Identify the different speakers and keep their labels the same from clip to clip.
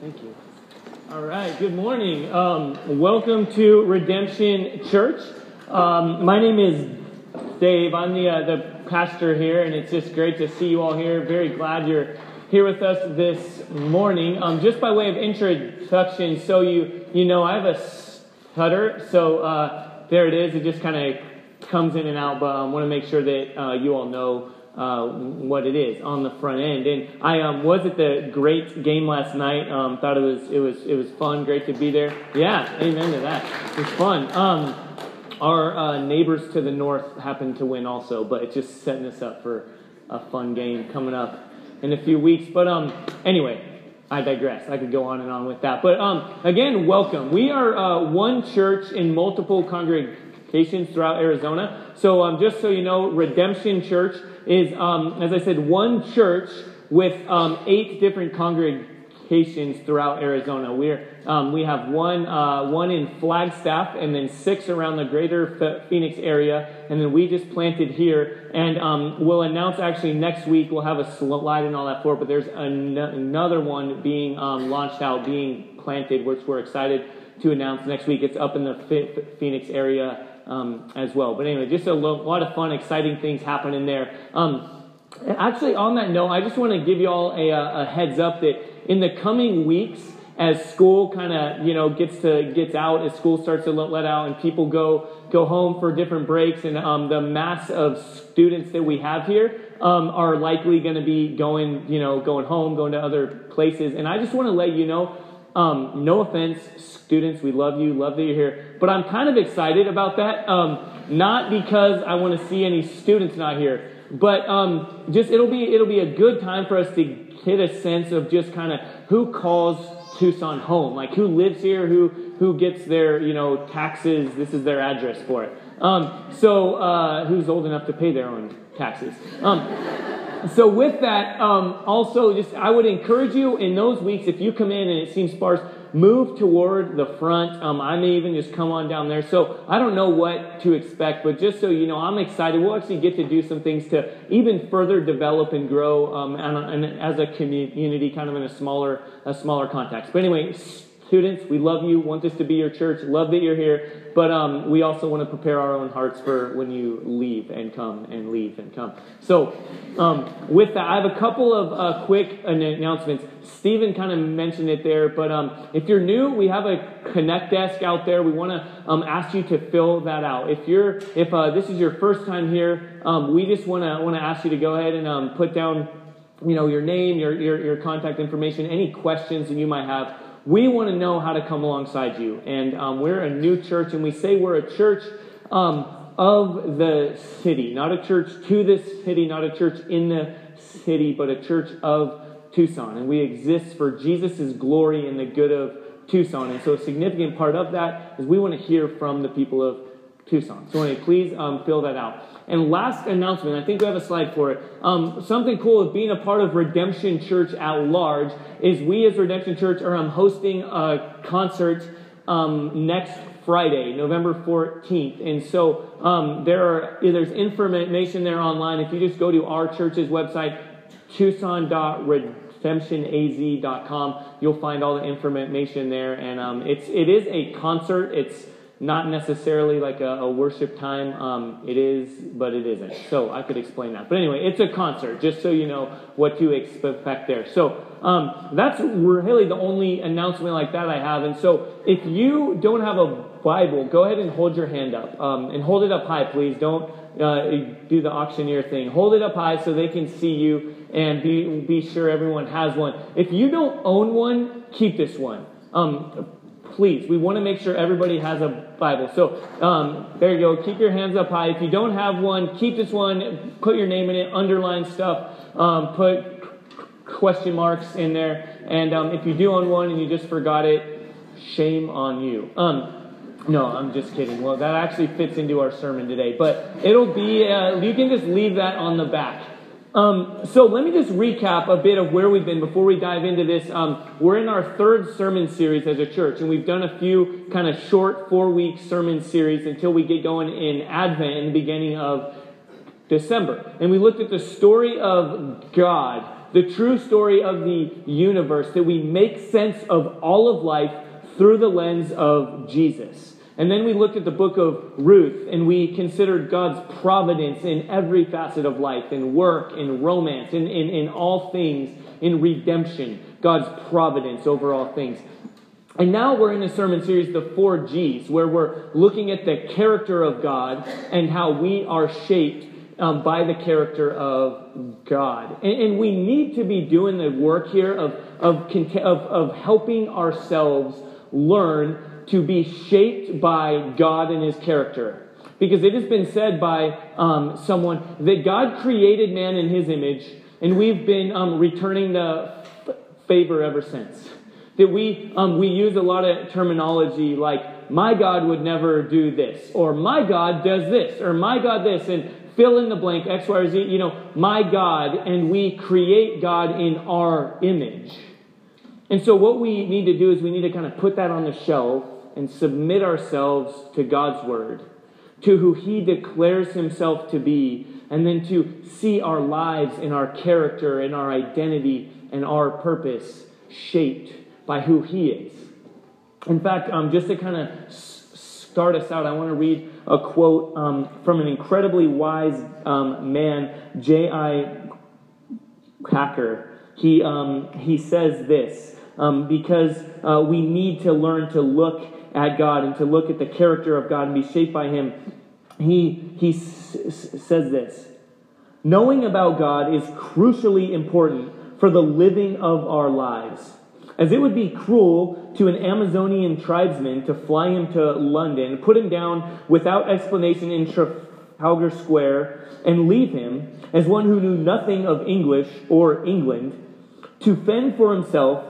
Speaker 1: Thank you. All right, good morning. Um, welcome to Redemption Church. Um, my name is Dave. I'm the, uh, the pastor here, and it's just great to see you all here. Very glad you're here with us this morning. Um, just by way of introduction, so you you know, I have a stutter, so uh, there it is. It just kind of comes in and out, but I want to make sure that uh, you all know uh, what it is on the front end. And I um, was at the great game last night. Um, thought it was it was it was fun. Great to be there. Yeah, amen to that. It was fun. Um, our uh, neighbors to the north happened to win also, but it's just setting us up for a fun game coming up in a few weeks. But um, anyway. I digress. I could go on and on with that. But um, again, welcome. We are uh, one church in multiple congregations throughout Arizona. So um, just so you know, Redemption Church is, um, as I said, one church with um, eight different congregations throughout Arizona. We're, um, we have one, uh, one in Flagstaff and then six around the greater Phoenix area. And then we just planted here. And um, we'll announce actually next week, we'll have a slide and all that for it. But there's an- another one being um, launched out, being planted, which we're excited to announce next week. It's up in the Phoenix area um, as well. But anyway, just a lo- lot of fun, exciting things happening there. Um, actually, on that note, I just want to give you all a, a heads up that in the coming weeks, as school kind of you know gets to gets out, as school starts to let out, and people go go home for different breaks, and um, the mass of students that we have here um, are likely going to be going you know going home, going to other places, and I just want to let you know um, no offense, students, we love you, love that you're here. But I'm kind of excited about that. Um, not because I want to see any students not here, but um, just it'll be it'll be a good time for us to get a sense of just kind of who calls Tucson home, like who lives here, who who gets their you know taxes. This is their address for it. Um, so uh, who's old enough to pay their own taxes? Um, so with that, um, also just I would encourage you in those weeks if you come in and it seems sparse, move toward the front. Um, I may even just come on down there. So I don't know what to expect, but just so you know, I'm excited. We'll actually get to do some things to even further develop and grow um, and, and as a community, kind of in a smaller a smaller context. But anyway Students, we love you, want this to be your church, love that you're here, but um, we also want to prepare our own hearts for when you leave and come and leave and come. So, um, with that, I have a couple of uh, quick announcements. Stephen kind of mentioned it there, but um, if you're new, we have a connect desk out there. We want to um, ask you to fill that out. If you're, if uh, this is your first time here, um, we just want to want to ask you to go ahead and um, put down, you know, your name, your, your your contact information, any questions that you might have we want to know how to come alongside you. And um, we're a new church, and we say we're a church um, of the city, not a church to this city, not a church in the city, but a church of Tucson. And we exist for Jesus' glory and the good of Tucson. And so a significant part of that is we want to hear from the people of Tucson. So anyway, please um, fill that out. And last announcement, I think we have a slide for it. Um, something cool with being a part of Redemption Church at large is we as Redemption Church are um, hosting a concert um, next Friday, November 14th. And so um, there are there's information there online. If you just go to our church's website, tucson.redemptionaz.com, you'll find all the information there. And um, it's it is a concert. It's not necessarily like a, a worship time. Um, it is, but it isn't. So I could explain that. But anyway, it's a concert, just so you know what to expect there. So um, that's really the only announcement like that I have. And so if you don't have a Bible, go ahead and hold your hand up. Um, and hold it up high, please. Don't uh, do the auctioneer thing. Hold it up high so they can see you and be, be sure everyone has one. If you don't own one, keep this one. Um, please. We want to make sure everybody has a Bible. So um, there you go. Keep your hands up high. If you don't have one, keep this one. Put your name in it. Underline stuff. Um, put question marks in there. And um, if you do own one and you just forgot it, shame on you. Um, no, I'm just kidding. Well, that actually fits into our sermon today. But it'll be, uh, you can just leave that on the back. Um, so let me just recap a bit of where we've been before we dive into this. Um, we're in our third sermon series as a church, and we've done a few kind of short four week sermon series until we get going in Advent in the beginning of December. And we looked at the story of God the true story of the universe, that we make sense of all of life through the lens of Jesus. And then we looked at the book of Ruth and we considered God's providence in every facet of life, in work, in romance, in, in, in all things, in redemption, God's providence over all things. And now we're in a sermon series, the four G's, where we're looking at the character of God and how we are shaped um, by the character of God. And, and, we need to be doing the work here of, of, of, of helping ourselves learn to be shaped by God and his character. Because it has been said by um, someone that God created man in his image, and we've been um, returning the f- favor ever since. That we, um, we use a lot of terminology like, my God would never do this, or my God does this, or my God this, and fill in the blank, X, Y, or Z, you know, my God, and we create God in our image. And so, what we need to do is we need to kind of put that on the shelf and submit ourselves to God's word, to who He declares Himself to be, and then to see our lives and our character and our identity and our purpose shaped by who He is. In fact, um, just to kind of start us out, I want to read a quote um, from an incredibly wise um, man, J.I. Packer. He, um, he says this um, because uh, we need to learn to look at God and to look at the character of God and be shaped by Him. He, he s- s- says this Knowing about God is crucially important for the living of our lives. As it would be cruel to an Amazonian tribesman to fly him to London, put him down without explanation in Trafalgar Square, and leave him, as one who knew nothing of English or England, to fend for himself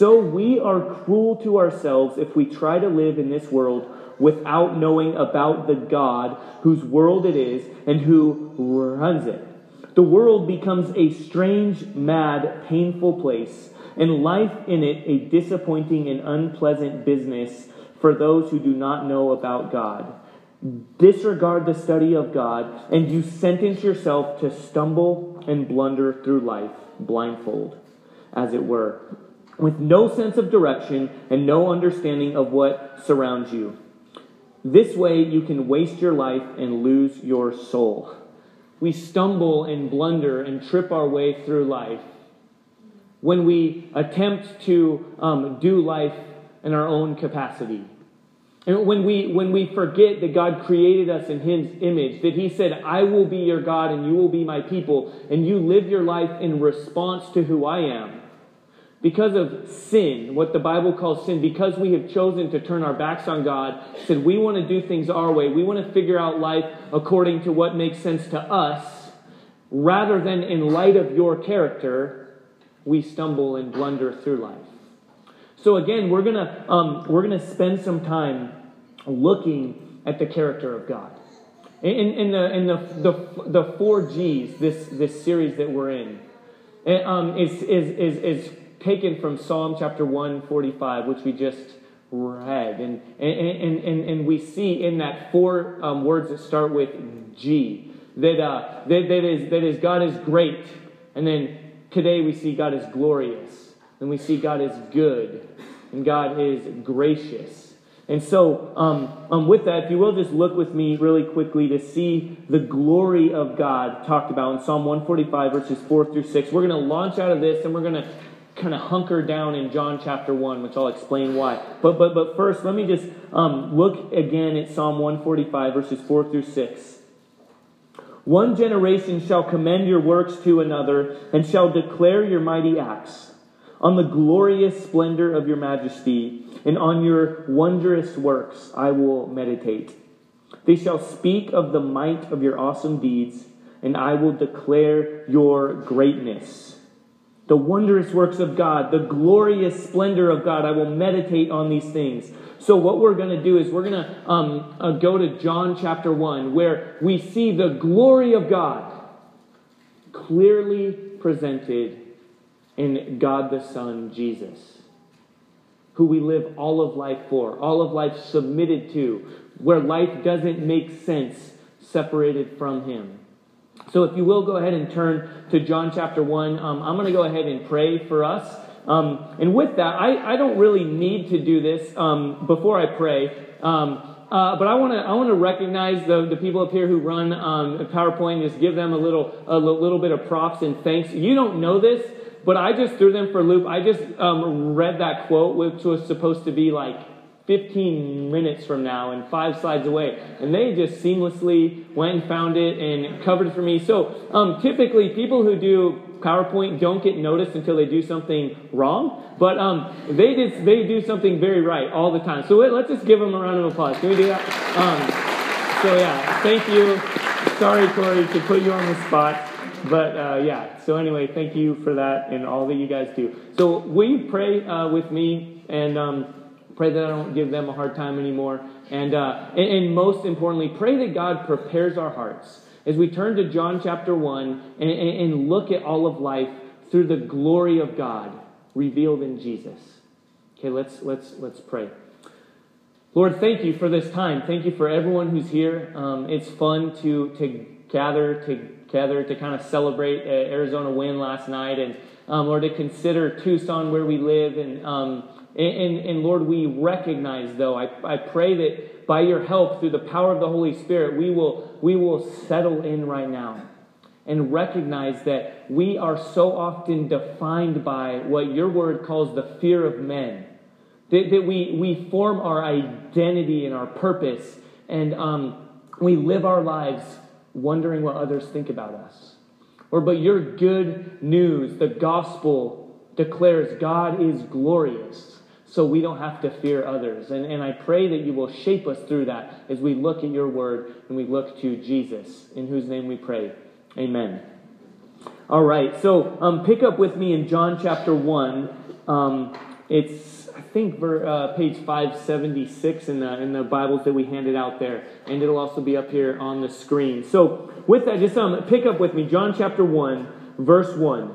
Speaker 1: so we are cruel to ourselves if we try to live in this world without knowing about the God whose world it is and who runs it. The world becomes a strange, mad, painful place, and life in it a disappointing and unpleasant business for those who do not know about God. Disregard the study of God, and you sentence yourself to stumble and blunder through life, blindfold, as it were with no sense of direction and no understanding of what surrounds you. This way, you can waste your life and lose your soul. We stumble and blunder and trip our way through life when we attempt to um, do life in our own capacity. And when we, when we forget that God created us in His image, that He said, I will be your God and you will be my people, and you live your life in response to who I am because of sin, what the Bible calls sin, because we have chosen to turn our backs on God, said we want to do things our way. We want to figure out life according to what makes sense to us, rather than in light of your character, we stumble and blunder through life. So again, we're gonna um, we're gonna spend some time looking at the character of God. In, in the in the, the the four G's, this this series that we're in, um, is, is is is taken from Psalm chapter 145, which we just read. And, and, and, and, we see in that four um, words that start with G that, uh, that, that, is, that is God is great. And then today we see God is glorious. And we see God is good. And God is gracious. And so, um, um, with that, if you will just look with me really quickly to see the glory of God talked about in Psalm 145, verses 4 through 6. We're going to launch out of this and we're going to kind of hunker down in John chapter 1, which I'll explain why. But, but, but first, let me just um, look again at Psalm 145, verses 4 through 6. One generation shall commend your works to another and shall declare your mighty acts. On the glorious splendor of your majesty and on your wondrous works I will meditate. They shall speak of the might of your awesome deeds, and I will declare your greatness the wondrous works of God, the glorious splendor of God. I will meditate on these things. So, what we're going to do is we're going to um, uh, go to John chapter 1, where we see the glory of God clearly presented in God the Son, Jesus, who we live all of life for, all of life submitted to, where life doesn't make sense separated from Him. So if you will go ahead and turn to John chapter 1, um, I'm going to go ahead and pray for us. Um, and with that, I, I don't really need to do this um, before I pray. Um, uh, but I want to I want to recognize the, the people up here who run um, PowerPoint. Just give them a little a little bit of props and thanks. You don't know this, but I just threw them for a loop. I just um, read that quote, which was supposed to be like 15 minutes from now and five slides away. And they just seamlessly went and found it and covered it for me. So um, typically, people who do PowerPoint don't get noticed until they do something wrong, but um, they just they do something very right all the time. So let's just give them a round of applause. Can we do that? Um, so yeah, thank you. Sorry, Corey, to put you on the spot, but uh, yeah. So anyway, thank you for that and all that you guys do. So will you pray uh, with me and? Um, Pray that I don't give them a hard time anymore. And, uh, and, and, most importantly, pray that God prepares our hearts as we turn to John chapter 1 and, and, and look at all of life through the glory of God revealed in Jesus. Okay, let's, let's, let's pray. Lord, thank you for this time. Thank you for everyone who's here. Um, it's fun to, to gather together to kind of celebrate Arizona win last night and um, or to consider Tucson where we live and um, and, and, and, Lord, we recognize, though, I, I pray that by your help, through the power of the Holy Spirit, we will, we will settle in right now and recognize that we are so often defined by what your word calls the fear of men. That, that we, we form our identity and our purpose, and um, we live our lives wondering what others think about us. Or, but your good news, the gospel, declares God is glorious so we don't have to fear others. And, and I pray that you will shape us through that as we look at your word and we look to Jesus, in whose name we pray. Amen. All right, so um, pick up with me in John chapter 1. Um, it's, I think, ver, uh, page 576 in the, in the Bibles that we handed out there, and it'll also be up here on the screen. So, with that, just um, pick up with me, John chapter 1, verse 1.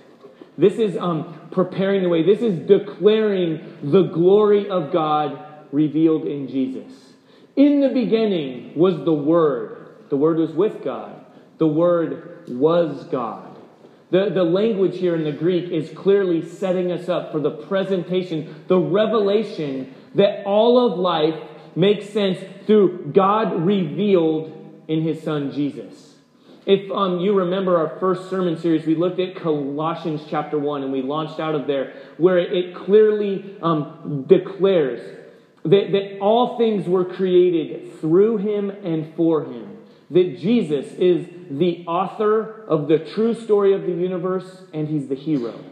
Speaker 1: This is um, preparing the way. This is declaring the glory of God revealed in Jesus. In the beginning was the Word. The Word was with God. The Word was God. The, the language here in the Greek is clearly setting us up for the presentation, the revelation that all of life makes sense through God revealed in His Son Jesus. If um, you remember our first sermon series, we looked at Colossians chapter 1 and we launched out of there, where it clearly um, declares that, that all things were created through him and for him. That Jesus is the author of the true story of the universe and he's the hero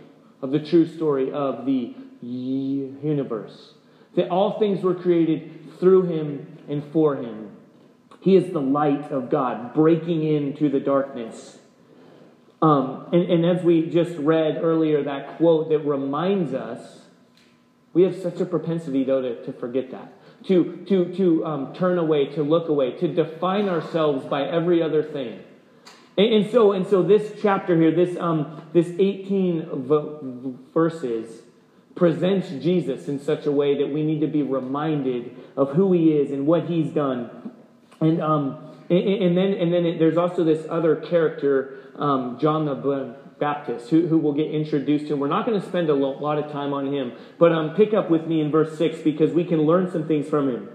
Speaker 1: of the true story of the universe. That all things were created through him and for him. He is the light of God breaking into the darkness. Um, and, and as we just read earlier, that quote that reminds us, we have such a propensity, though, to, to forget that. To, to, to um, turn away, to look away, to define ourselves by every other thing. And, and so, and so this chapter here, this, um, this 18 v- verses, presents Jesus in such a way that we need to be reminded of who he is and what he's done and, um, and, and, then, and then it, there's also this other character, um, John the Baptist, who, who will get introduced to. We're not going to spend a lot of time on him, but um, pick up with me in verse 6 because we can learn some things from him.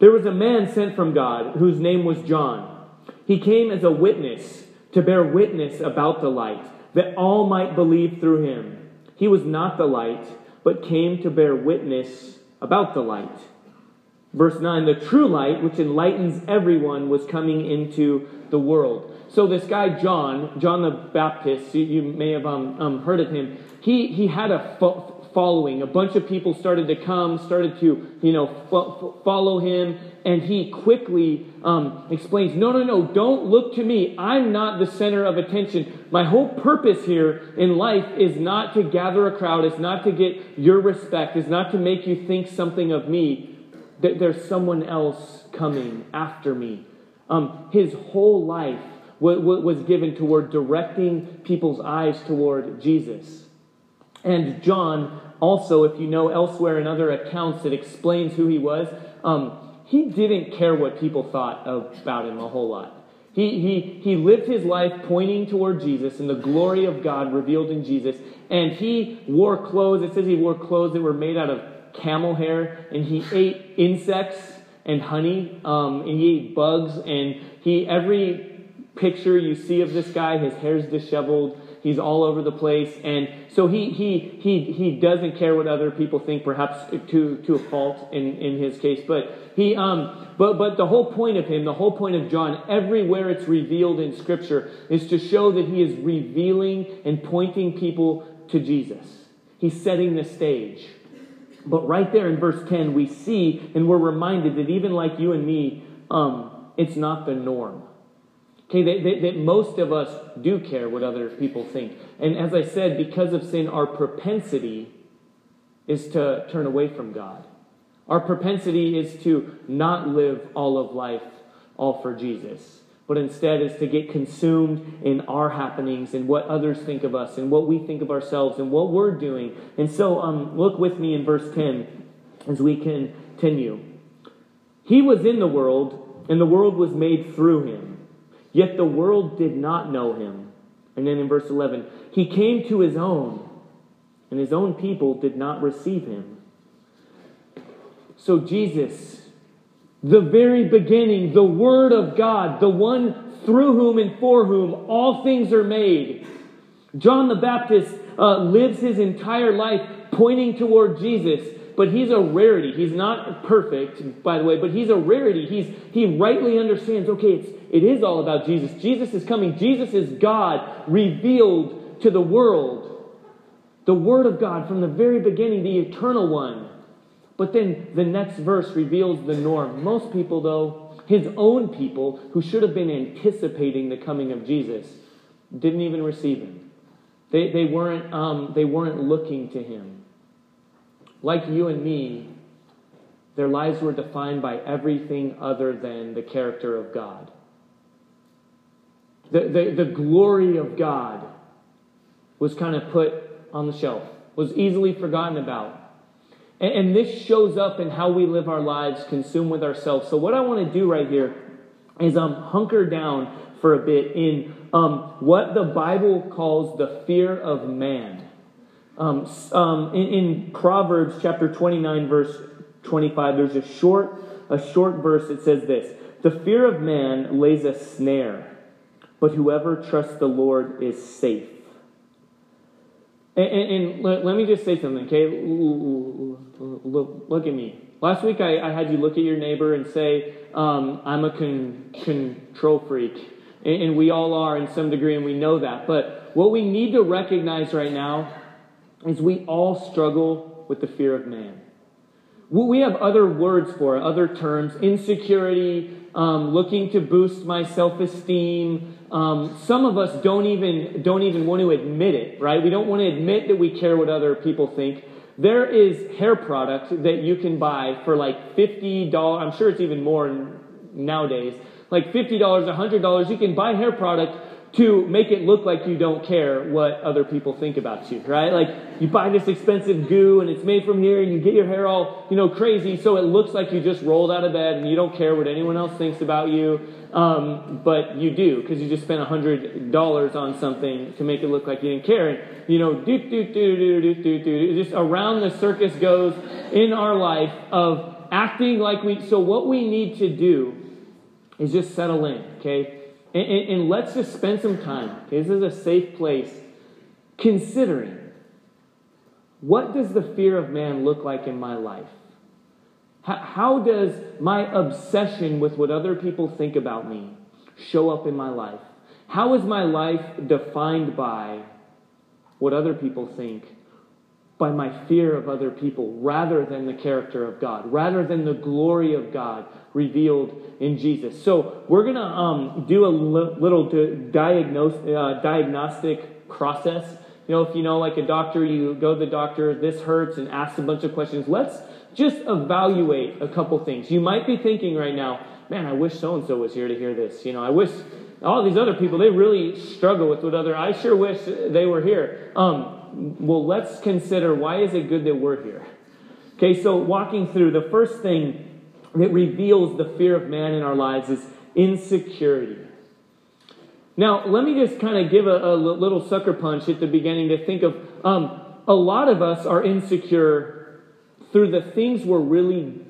Speaker 1: There was a man sent from God whose name was John. He came as a witness to bear witness about the light, that all might believe through him. He was not the light, but came to bear witness about the light. Verse 9, the true light, which enlightens everyone, was coming into the world. So this guy, John, John the Baptist, you, may have um, um, heard of him, he, he had a following. A bunch of people started to come, started to, you know, fo- follow him, and he quickly um, explains, no, no, no, don't look to me. I'm not the center of attention. My whole purpose here in life is not to gather a crowd, is not to get your respect, is not to make you think something of me, that there's someone else coming after me. Um, his whole life was given toward directing people's eyes toward Jesus. And John, also, if you know elsewhere in other accounts it explains who he was, um, he didn't care what people thought about him a whole lot. He, he, he lived his life pointing toward Jesus and the glory of God revealed in Jesus. And he wore clothes. It says he wore clothes that were made out of camel hair. And he ate insects and honey. Um, and he ate bugs. And he, every picture you see of this guy, his hair's disheveled. He's all over the place. And so he, he, he, he doesn't care what other people think, perhaps to, to a fault in, in his case. But he, um, but, but the whole point of him, the whole point of John, everywhere it's revealed in Scripture, is to show that he is revealing and pointing people to Jesus. He's setting the stage. But right there in verse 10, we see and we're reminded that even like you and me, um, it's not the norm. Okay, that, that, that, most of us do care what other people think. And as I said, because of sin, our propensity is to turn away from God. Our propensity is to not live all of life all for Jesus, but instead is to get consumed in our happenings and what others think of us and what we think of ourselves and what we're doing. And so, um, look with me in verse 10 as we continue. He was in the world, and the world was made through him, yet the world did not know him. And then in verse 11, he came to his own, and his own people did not receive him. So, Jesus, the very beginning, the Word of God, the one through whom and for whom all things are made. John the Baptist uh, lives his entire life pointing toward Jesus, but he's a rarity. He's not perfect, by the way, but he's a rarity. He's, he rightly understands okay, it's, it is all about Jesus. Jesus is coming. Jesus is God revealed to the world. The Word of God from the very beginning, the eternal one. But then the next verse reveals the norm. Most people, though, his own people who should have been anticipating the coming of Jesus, didn't even receive him. They, they, weren't, um, they weren't looking to him. Like you and me, their lives were defined by everything other than the character of God. The, the, the glory of God was kind of put on the shelf, was easily forgotten about. And, and this shows up in how we live our lives, consumed with ourselves. So, what I want to do right here is um, hunker down for a bit in um, what the Bible calls the fear of man. Um, um, in, in, Proverbs chapter 29, verse 25, there's a short, a short verse that says this The fear of man lays a snare, but whoever trusts the Lord is safe. And, and, and let, let, me just say something, okay? Look, look at me. Last week I, I, had you look at your neighbor and say, um, I'm a con- control freak. And, and we all are in some degree, and we know that. But what we need to recognize right now is we all struggle with the fear of man. We have other words for it, other terms insecurity, um, looking to boost my self esteem, um, some of us don't even don't even want to admit it, right? We don't want to admit that we care what other people think. There is hair product that you can buy for like fifty dollars. I'm sure it's even more nowadays. Like fifty dollars, hundred dollars. You can buy hair product to make it look like you don't care what other people think about you, right? Like you buy this expensive goo and it's made from here and you get your hair all, you know, crazy so it looks like you just rolled out of bed and you don't care what anyone else thinks about you. Um, but you do because you just spent a hundred dollars on something to make it look like you didn't care. And you know, do do do do do do do. Just around the circus goes in our life of acting like we. So what we need to do is just settle in, okay, and, and, and let's just spend some time. This is a safe place, considering what does the fear of man look like in my life. How does my obsession with what other people think about me show up in my life? How is my life defined by what other people think by my fear of other people rather than the character of God, rather than the glory of God revealed in Jesus. So we're going to um, do a li- little diagnose, uh, diagnostic process. You know, if you know, like a doctor, you go to the doctor, this hurts, and ask a bunch of questions. Let's just evaluate a couple things. You might be thinking right now, man, I wish so and so was here to hear this. You know, I wish all these other people, they really struggle with what other, I sure wish they were here. Um, well, let's consider why is it good that we're here? Okay, so walking through, the first thing that reveals the fear of man in our lives is insecurity. Now, let me just kind of give a, a, little sucker punch at the beginning to think of um, a lot of us are insecure through the things we're really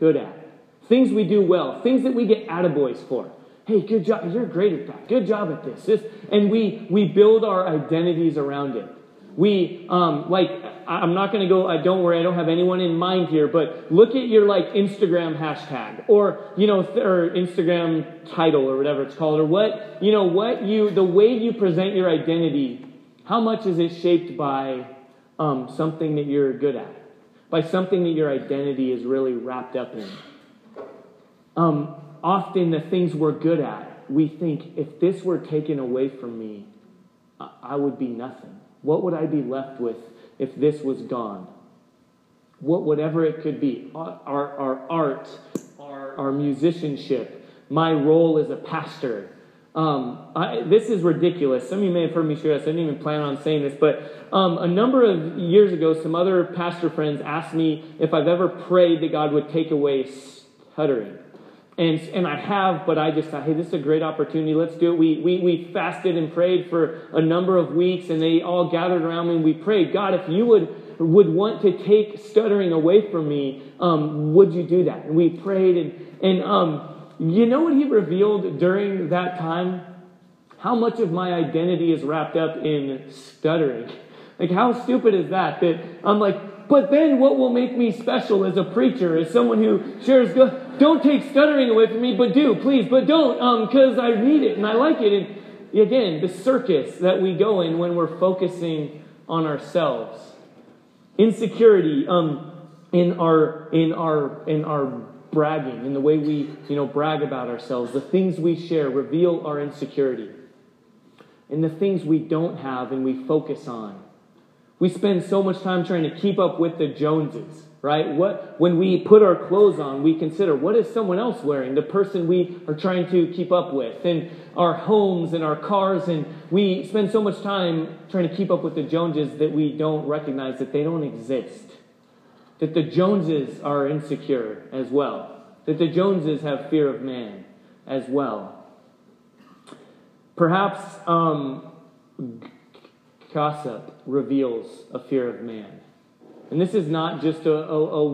Speaker 1: good at, things we do well, things that we get attaboys for hey, good job, you're great at that. Good job at this. this. And we, we build our identities around it. We, um, like, I'm not going to go, I don't worry, I don't have anyone in mind here, but look at your, like, Instagram hashtag or, you know, th- or Instagram title or whatever it's called, or what, you know, what you, the way you present your identity, how much is it shaped by um, something that you're good at? By something that your identity is really wrapped up in? Um, often the things we're good at, we think if this were taken away from me, I would be nothing. What would I be left with if this was gone? What, whatever it could be our, our art, our, our musicianship, my role as a pastor. Um, I, this is ridiculous. Some of you may have heard me share this. I didn't even plan on saying this, but um, a number of years ago, some other pastor friends asked me if I've ever prayed that God would take away stuttering. And, and I have, but I just thought, hey, this is a great opportunity. Let's do it. We, we, we fasted and prayed for a number of weeks, and they all gathered around me, and we prayed, God, if you would, would want to take stuttering away from me, um, would you do that? And we prayed, and, and um, you know what he revealed during that time? How much of my identity is wrapped up in stuttering. Like, how stupid is that? That I'm like, but then what will make me special as a preacher, as someone who shares good? Don't take stuttering away from me, but do, please, but don't, because um, I need it and I like it. And again, the circus that we go in when we're focusing on ourselves. Insecurity um, in our in our in our bragging, in the way we you know brag about ourselves, the things we share reveal our insecurity. And the things we don't have and we focus on. We spend so much time trying to keep up with the Joneses right? What when we put our clothes on, we consider what is someone else wearing, the person we are trying to keep up with, and our homes and our cars, and we spend so much time trying to keep up with the Joneses that we don't recognize that they don't exist. That the Joneses are insecure as well. That the Joneses have fear of man as well. Perhaps um, gossip reveals a fear of man. And this is not just a, a, a,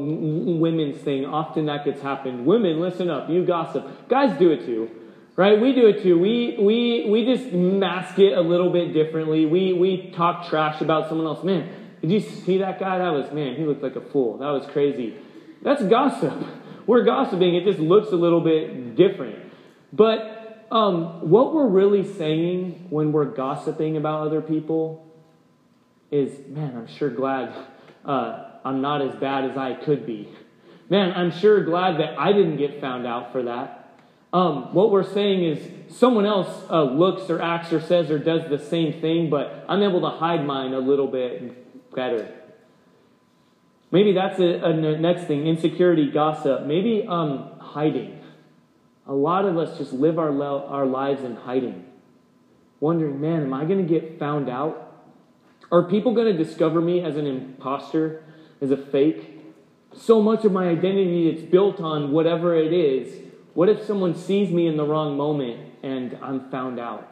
Speaker 1: women's thing. Often that gets happened. Women, listen up. You gossip. Guys do it too, right? We do it too. We we we just mask it a little bit differently. We we talk trash about someone else. Man, did you see that guy? That was man. He looked like a fool. That was crazy. That's gossip. We're gossiping. It just looks a little bit different. But um, what we're really saying when we're gossiping about other people is, man, I'm sure glad uh, I'm not as bad as I could be. Man, I'm sure glad that I didn't get found out for that. Um, what we're saying is someone else uh, looks or acts or says or does the same thing, but I'm able to hide mine a little bit better. Maybe that's a, a next thing insecurity, gossip. Maybe um, hiding. A lot of us just live our, our lives in hiding, wondering, man, am I going to get found out? Are people going to discover me as an imposter, as a fake? So much of my identity it's built on whatever it is. What if someone sees me in the wrong moment and I'm found out?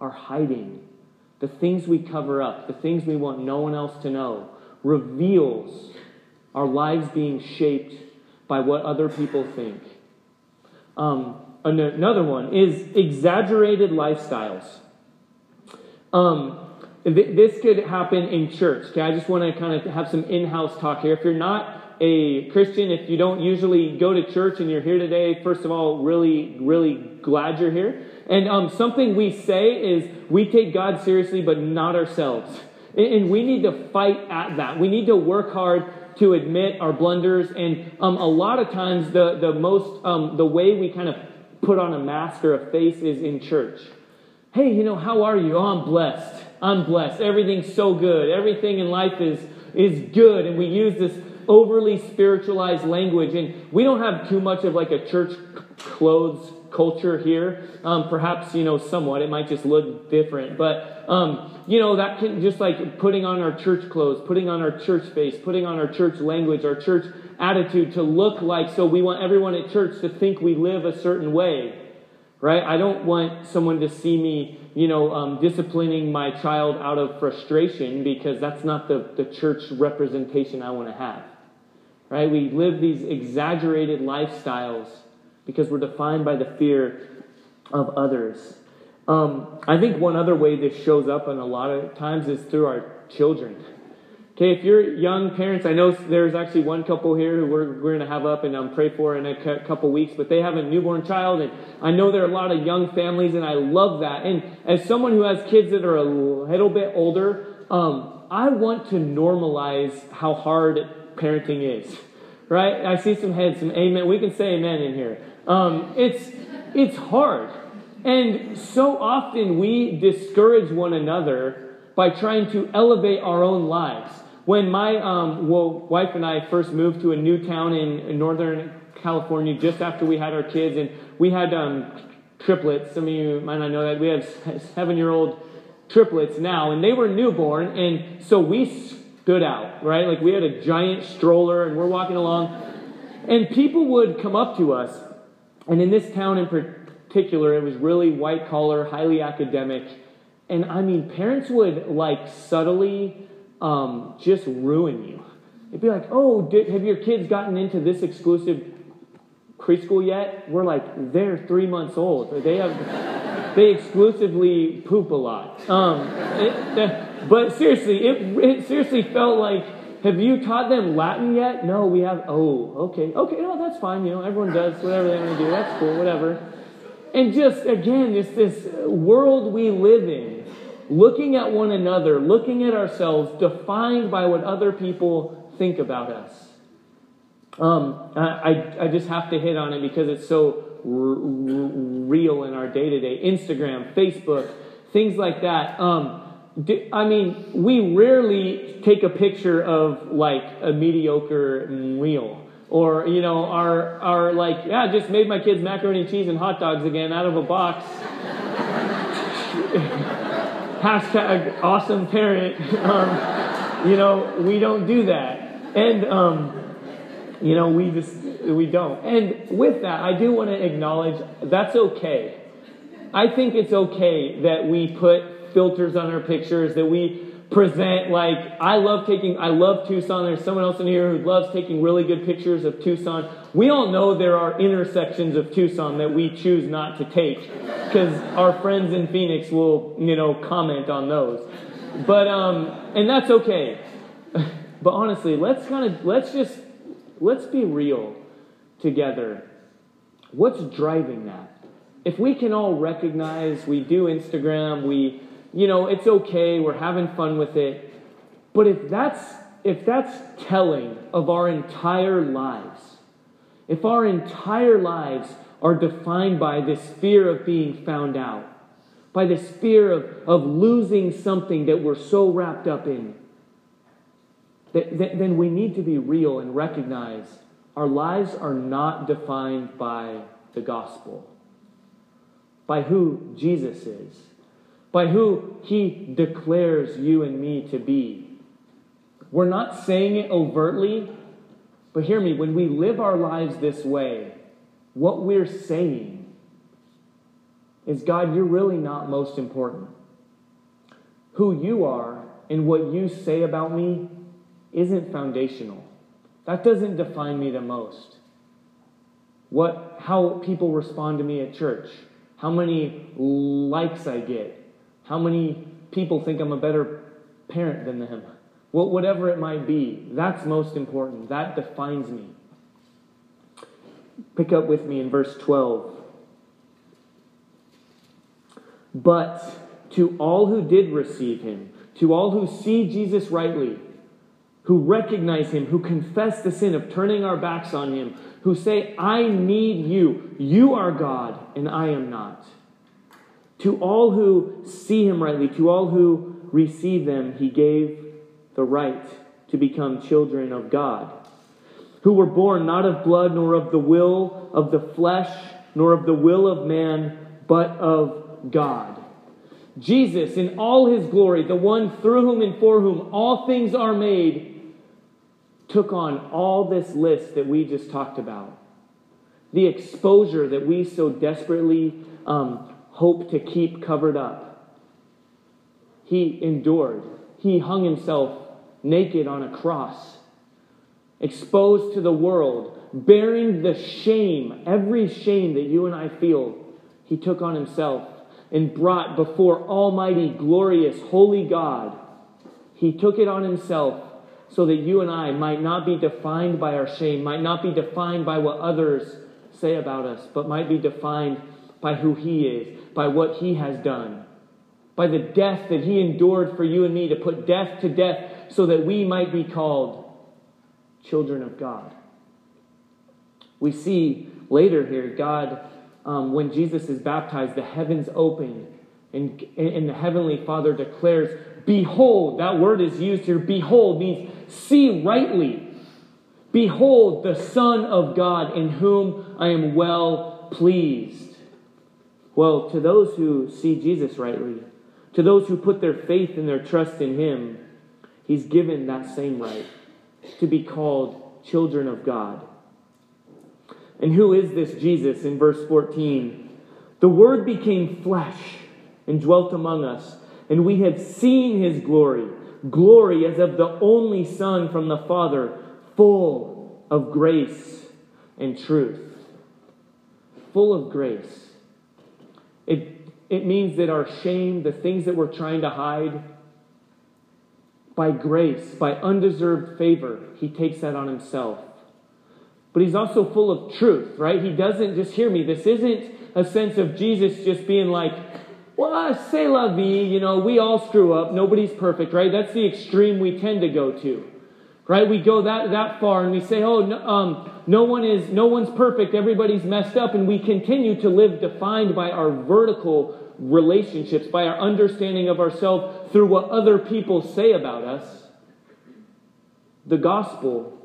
Speaker 1: Our hiding, the things we cover up, the things we want no one else to know, reveals our lives being shaped by what other people think. Um, another one is exaggerated lifestyles. Um, this could happen in church. Okay, I just want to kind of have some in-house talk here. If you're not a Christian, if you don't usually go to church and you're here today, first of all, really, really glad you're here. And um, something we say is we take God seriously, but not ourselves. And we need to fight at that. We need to work hard to admit our blunders. And um, a lot of times, the, the most, um, the way we kind of put on a mask or a face is in church. Hey, you know, how are you? Oh, I'm blessed. I'm blessed. Everything's so good. Everything in life is, is good. And we use this overly spiritualized language. And we don't have too much of like a church clothes culture here. Um, perhaps, you know, somewhat. It might just look different. But, um, you know, that can just like putting on our church clothes, putting on our church face, putting on our church language, our church attitude to look like, so we want everyone at church to think we live a certain way. Right? I don't want someone to see me, you know, um, disciplining my child out of frustration because that's not the, the church representation I want to have. Right? We live these exaggerated lifestyles because we're defined by the fear of others. Um, I think one other way this shows up in a lot of times is through our children. Okay, if you're young parents, I know there's actually one couple here who we're, we're going to have up and um, pray for in a couple weeks, but they have a newborn child, and I know there are a lot of young families, and I love that. And as someone who has kids that are a little bit older, um, I want to normalize how hard parenting is. Right? I see some heads, some amen. We can say amen in here. Um, it's, it's hard. And so often we discourage one another by trying to elevate our own lives. When my um, well, wife and I first moved to a new town in, Northern California just after we had our kids, and we had um, triplets. Some of you might not know that. We have seven year old triplets now, and they were newborn, and so we stood out, right? Like we had a giant stroller, and we're walking along, and people would come up to us and in this town in particular, it was really white collar, highly academic. And I mean, parents would like subtly um, just ruin you. It'd be like, oh, did, have your kids gotten into this exclusive preschool yet? We're like, they're three months old. They have, they exclusively poop a lot. Um, it, but seriously, it, it seriously felt like have you taught them Latin yet? No, we have. Oh, okay. Okay, no, that's fine. You know, everyone does whatever they want to do. That's cool, whatever. And just, again, it's this world we live in, looking at one another, looking at ourselves, defined by what other people think about us. Um, I, I just have to hit on it because it's so r- r- real in our day to day. Instagram, Facebook, things like that. Um, I mean, we rarely take a picture of like a mediocre meal. Or, you know, our, our like, yeah, I just made my kids macaroni and cheese and hot dogs again out of a box. Hashtag awesome parent. Um, you know, we don't do that. And, um, you know, we just, we don't. And with that, I do want to acknowledge that's okay. I think it's okay that we put filters on our pictures, that we present like I love taking I love Tucson. There's someone else in here who loves taking really good pictures of Tucson. We all know there are intersections of Tucson that we choose not to take because our friends in Phoenix will, you know, comment on those. But um and that's okay. But honestly, let's kind of let's just let's be real together. What's driving that? If we can all recognize we do Instagram, we you know, it's okay, we're having fun with it. But if that's if that's telling of our entire lives, if our entire lives are defined by this fear of being found out, by this fear of, of losing something that we're so wrapped up in, that, that, then we need to be real and recognize our lives are not defined by the gospel, by who Jesus is by who he declares you and me to be. We're not saying it overtly, but hear me, when we live our lives this way, what we're saying is God, you're really not most important. Who you are and what you say about me isn't foundational. That doesn't define me the most. What, how people respond to me at church, how many likes I get, how many people think I'm a better parent than them? Well, whatever it might be, that's most important. That defines me. Pick up with me in verse 12. But to all who did receive him, to all who see Jesus rightly, who recognize him, who confess the sin of turning our backs on him, who say, I need you. You are God, and I am not. To all who see him rightly, to all who receive them, he gave the right to become children of God, who were born not of blood, nor of the will of the flesh, nor of the will of man, but of God. Jesus, in all his glory, the one through whom and for whom all things are made, took on all this list that we just talked about. The exposure that we so desperately um, hope to keep covered up. He endured. He hung himself naked on a cross, exposed to the world, bearing the shame, every shame that you and I feel. He took on himself and brought before Almighty, glorious, holy God. He took it on himself so that you and I might not be defined by our shame, might not be defined by what others say about us, but might be defined by who He is, by what He has done, by the death that He endured for you and me to put death to death so that we might be called children of God. We see later here, God um, when Jesus is baptized, the heavens open, and, and the heavenly Father declares, Behold, that word is used here. Behold means see rightly. Behold, the Son of God, in whom I am well pleased. Well, to those who see Jesus rightly, to those who put their faith and their trust in Him, He's given that same right to be called children of God. And who is this Jesus in verse 14? The Word became flesh and dwelt among us, and we have seen his glory, glory as of the only Son from the Father, full of grace and truth. Full of grace. It, it means that our shame, the things that we're trying to hide, by grace, by undeserved favor, he takes that on himself but he's also full of truth, right? He doesn't just hear me. This isn't a sense of Jesus just being like, well, c'est la vie, you know, we all screw up, nobody's perfect, right? That's the extreme we tend to go to, right? We go that, that far and we say, oh, no, um, no one is, no one's perfect, everybody's messed up, and we continue to live defined by our vertical relationships, by our understanding of ourselves through what other people say about us. The gospel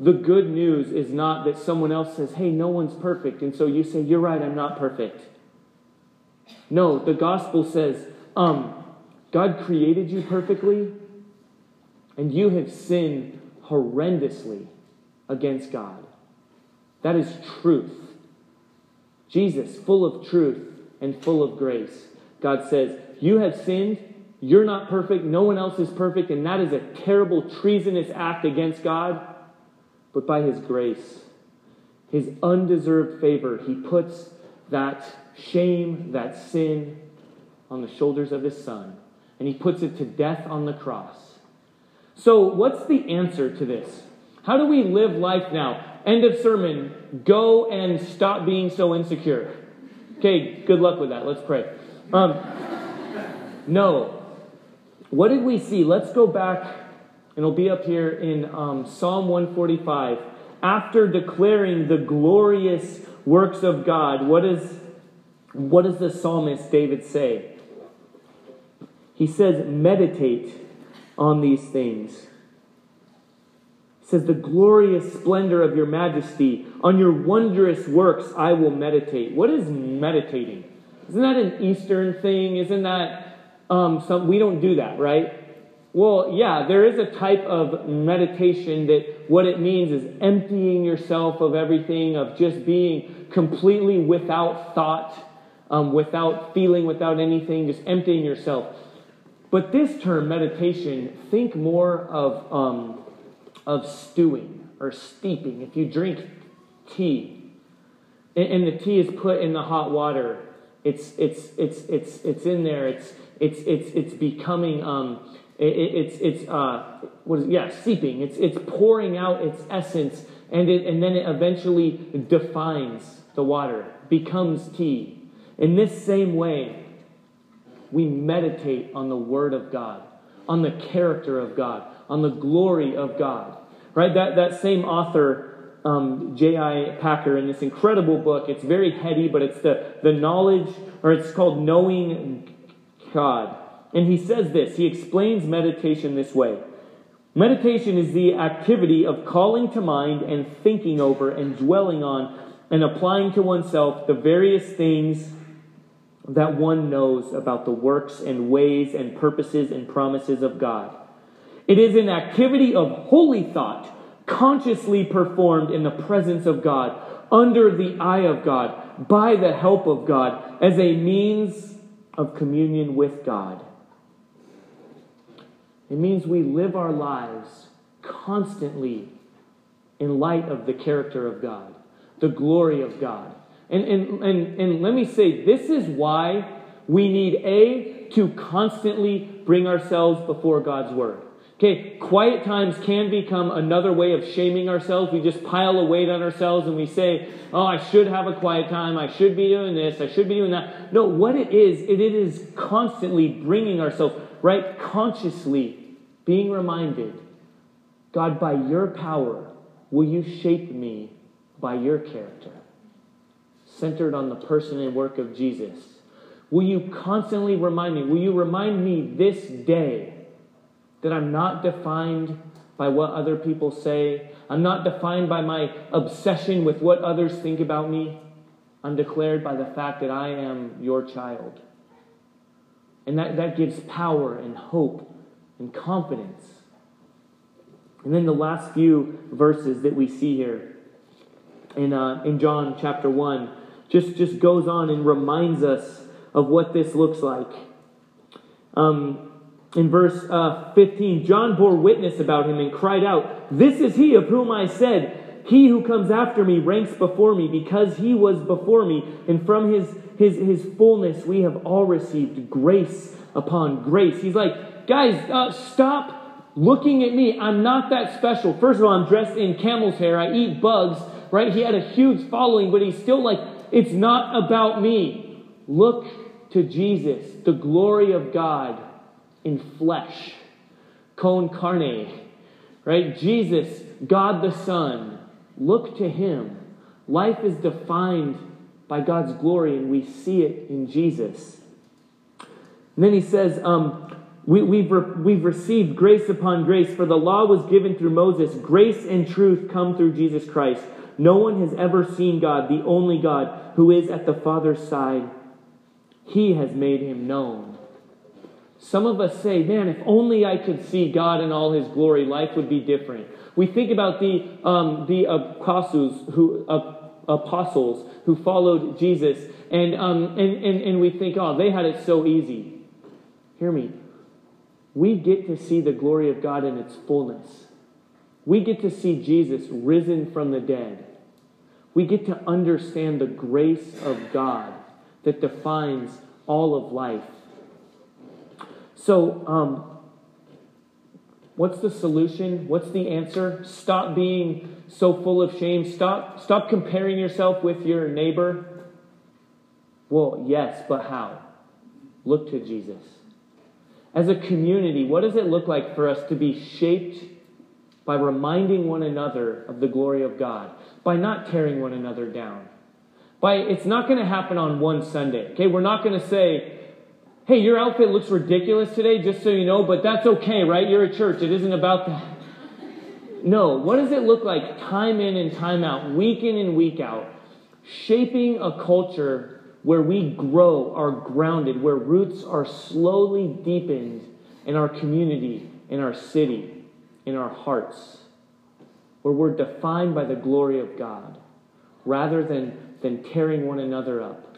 Speaker 1: the good news is not that someone else says, hey, no one's perfect. And so you say, you're right, I'm not perfect. No, the gospel says, um, God created you perfectly, and you have sinned horrendously against God. That is truth. Jesus, full of truth and full of grace. God says, You have sinned, you're not perfect, no one else is perfect, and that is a terrible, treasonous act against God but by his grace, his undeserved favor, he puts that shame, that sin on the shoulders of his son, and he puts it to death on the cross. So, what's the answer to this? How do we live life now? End of sermon. Go and stop being so insecure. Okay, good luck with that. Let's pray. Um, no. What did we see? Let's go back and it'll be up here in um, Psalm 145. After declaring the glorious works of God, what, is, what does the psalmist David say? He says, Meditate on these things. He says, The glorious splendor of your majesty, on your wondrous works I will meditate. What is meditating? Isn't that an Eastern thing? Isn't that um, some, we don't do that, right? Well, yeah, there is a type of meditation that what it means is emptying yourself of everything, of just being completely without thought, um, without feeling, without anything, just emptying yourself. But this term, meditation, think more of, um, of stewing or steeping. If you drink tea, and, the tea is put in the hot water, it's, it's, it's, it's, it's in there, it's, it's, it's, it's becoming. Um, it, it's it's uh, what is it? yeah seeping. It's it's pouring out its essence, and it, and then it eventually defines the water, becomes tea. In this same way, we meditate on the Word of God. on the character of God, on the glory of God. Right? That, that same author, um, J.I. Packer, in this incredible book, it's very heady, but it's the, the knowledge, or it's called Knowing God. And he says this, he explains meditation this way. Meditation is the activity of calling to mind and thinking over and dwelling on and applying to oneself the various things that one knows about the works and ways and purposes and promises of God. It is an activity of holy thought, consciously performed in the presence of God, under the eye of God, by the help of God, as a means of communion with God. It means we live our lives constantly in light of the character of God, the glory of God. And, and, and, and let me say, this is why we need A, to constantly bring ourselves before God's Word. Okay, quiet times can become another way of shaming ourselves. We just pile a weight on ourselves and we say, oh, I should have a quiet time. I should be doing this. I should be doing that. No, what it is, it, it is constantly bringing ourselves, right? Consciously being reminded, God, by your power, will you shape me by your character? Centered on the person and work of Jesus. Will you constantly remind me? Will you remind me this day? That I'm not defined by what other people say. I'm not defined by my obsession with what others think about me. I'm declared by the fact that I am your child. And that, that gives power and hope and confidence. And then the last few verses that we see here in, uh, in John chapter 1 just, just goes on and reminds us of what this looks like. Um, in verse uh, 15, John bore witness about him and cried out, This is he of whom I said, He who comes after me ranks before me, because he was before me, and from his, his, his fullness we have all received grace upon grace. He's like, Guys, uh, stop looking at me. I'm not that special. First of all, I'm dressed in camel's hair. I eat bugs, right? He had a huge following, but he's still like, It's not about me. Look to Jesus, the glory of God in flesh, con carne, right? Jesus, God the Son. Look to him. Life is defined by God's glory, and we see it in Jesus. And then he says, um, we, we've, re- we've received grace upon grace, for the law was given through Moses. Grace and truth come through Jesus Christ. No one has ever seen God, the only God, who is at the Father's side. He has made him known. Some of us say, man, if only I could see God in all his glory, life would be different. We think about the, um, the apostles who, uh, apostles who followed Jesus, and, um, and, and, and we think, oh, they had it so easy. Hear me. We get to see the glory of God in its fullness. We get to see Jesus risen from the dead. We get to understand the grace of God that defines all of life. So, um, what's the solution? What's the answer? Stop being so full of shame. Stop, stop comparing yourself with your neighbor. Well, yes, but how? Look to Jesus. As a community, what does it look like for us to be shaped by reminding one another of the glory of God, by not tearing one another down? By it's not going to happen on one Sunday. Okay, we're not going to say, hey, your outfit looks ridiculous today, just so you know, but that's okay, right? You're a church. It isn't about that. No, what does it look like time in and time out, week in and week out, shaping a culture where we grow, are grounded, where roots are slowly deepened in our community, in our city, in our hearts, where we're defined by the glory of God rather than, than tearing one another up?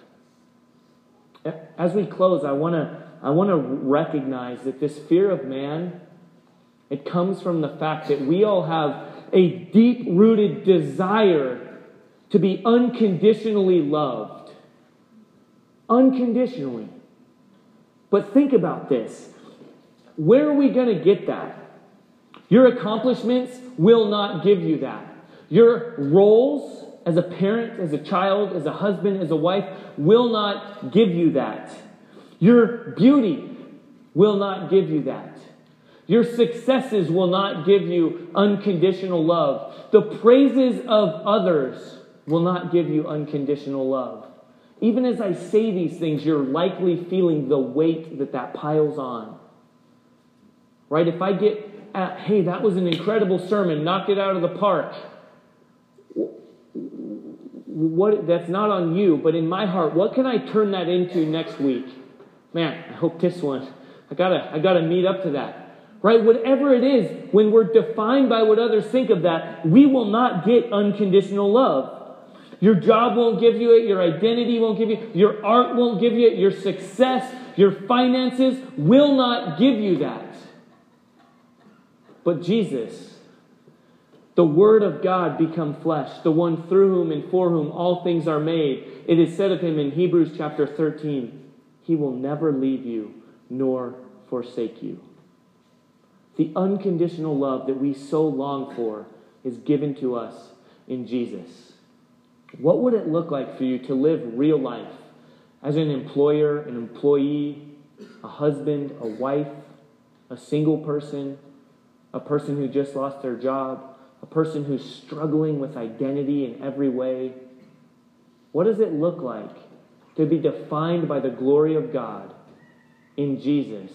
Speaker 1: As we close, I want to I want to recognize that this fear of man it comes from the fact that we all have a deep-rooted desire to be unconditionally loved. Unconditionally. But think about this. Where are we going to get that? Your accomplishments will not give you that. Your roles as a parent, as a child, as a husband, as a wife, will not give you that. Your beauty will not give you that. Your successes will not give you unconditional love. The praises of others will not give you unconditional love. Even as I say these things, you're likely feeling the weight that that piles on. Right? If I get, at, hey, that was an incredible sermon, knocked it out of the park. What, that's not on you, but in my heart, what can I turn that into next week? Man, I hope this one, I gotta, I gotta meet up to that right? Whatever it is, when we're defined by what others think of that, we will not get unconditional love. Your job won't give you it, your identity won't give you, it. your art won't give you it, your success, your finances will not give you that. But Jesus, the Word of God become flesh, the one through whom and for whom all things are made. It is said of him in Hebrews chapter 13, He will never leave you nor forsake you. The unconditional love that we so long for is given to us in Jesus. What would it look like for you to live real life as an employer, an employee, a husband, a wife, a single person, a person who just lost their job, a person who's struggling with identity in every way? What does it look like to be defined by the glory of God in Jesus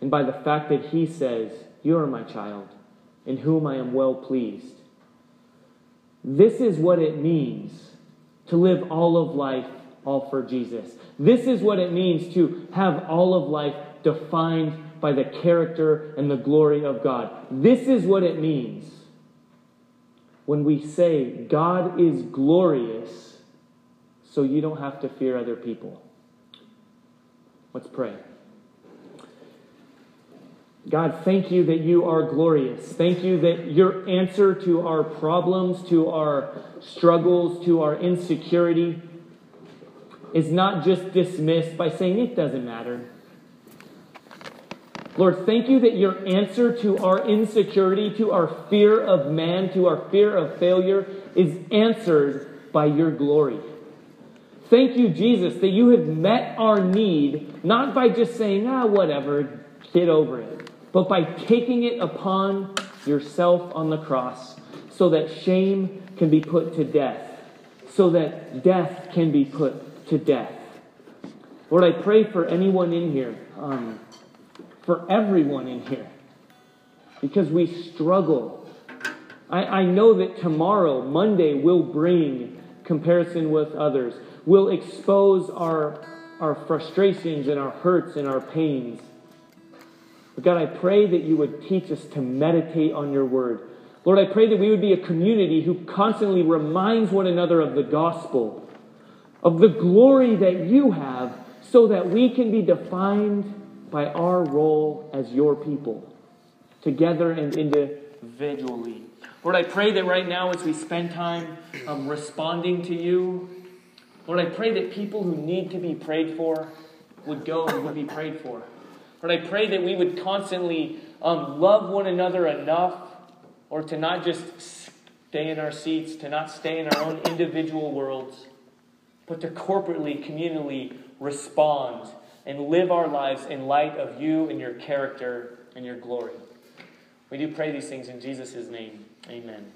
Speaker 1: and by the fact that He says, you are my child, in whom I am well pleased. This is what it means to live all of life all for Jesus. This is what it means to have all of life defined by the character and the glory of God. This is what it means when we say God is glorious, so you don't have to fear other people. Let's pray. God, thank you that you are glorious. Thank you that your answer to our problems, to our struggles, to our insecurity is not just dismissed by saying it doesn't matter. Lord, thank you that your answer to our insecurity, to our fear of man, to our fear of failure is answered by your glory. Thank you, Jesus, that you have met our need, not by just saying, ah, whatever, get over it but by taking it upon yourself on the cross so that shame can be put to death, so that death can be put to death. Lord, I pray for anyone in here, um, for everyone in here, because we struggle. I, I know that tomorrow, Monday, will bring comparison with others, will expose our, our frustrations and our hurts and our pains. But God, I pray that you would teach us to meditate on your word. Lord, I pray that we would be a community who constantly reminds one another of the gospel, of the glory that you have, so that we can be defined by our role as your people, together and individually. Lord, I pray that right now, as we spend time um, responding to you, Lord, I pray that people who need to be prayed for would go and would be prayed for. Lord, I pray that we would constantly um, love one another enough, or to not just stay in our seats, to not stay in our own individual worlds, but to corporately, communally respond and live our lives in light of you and your character and your glory. We do pray these things in Jesus' name. Amen.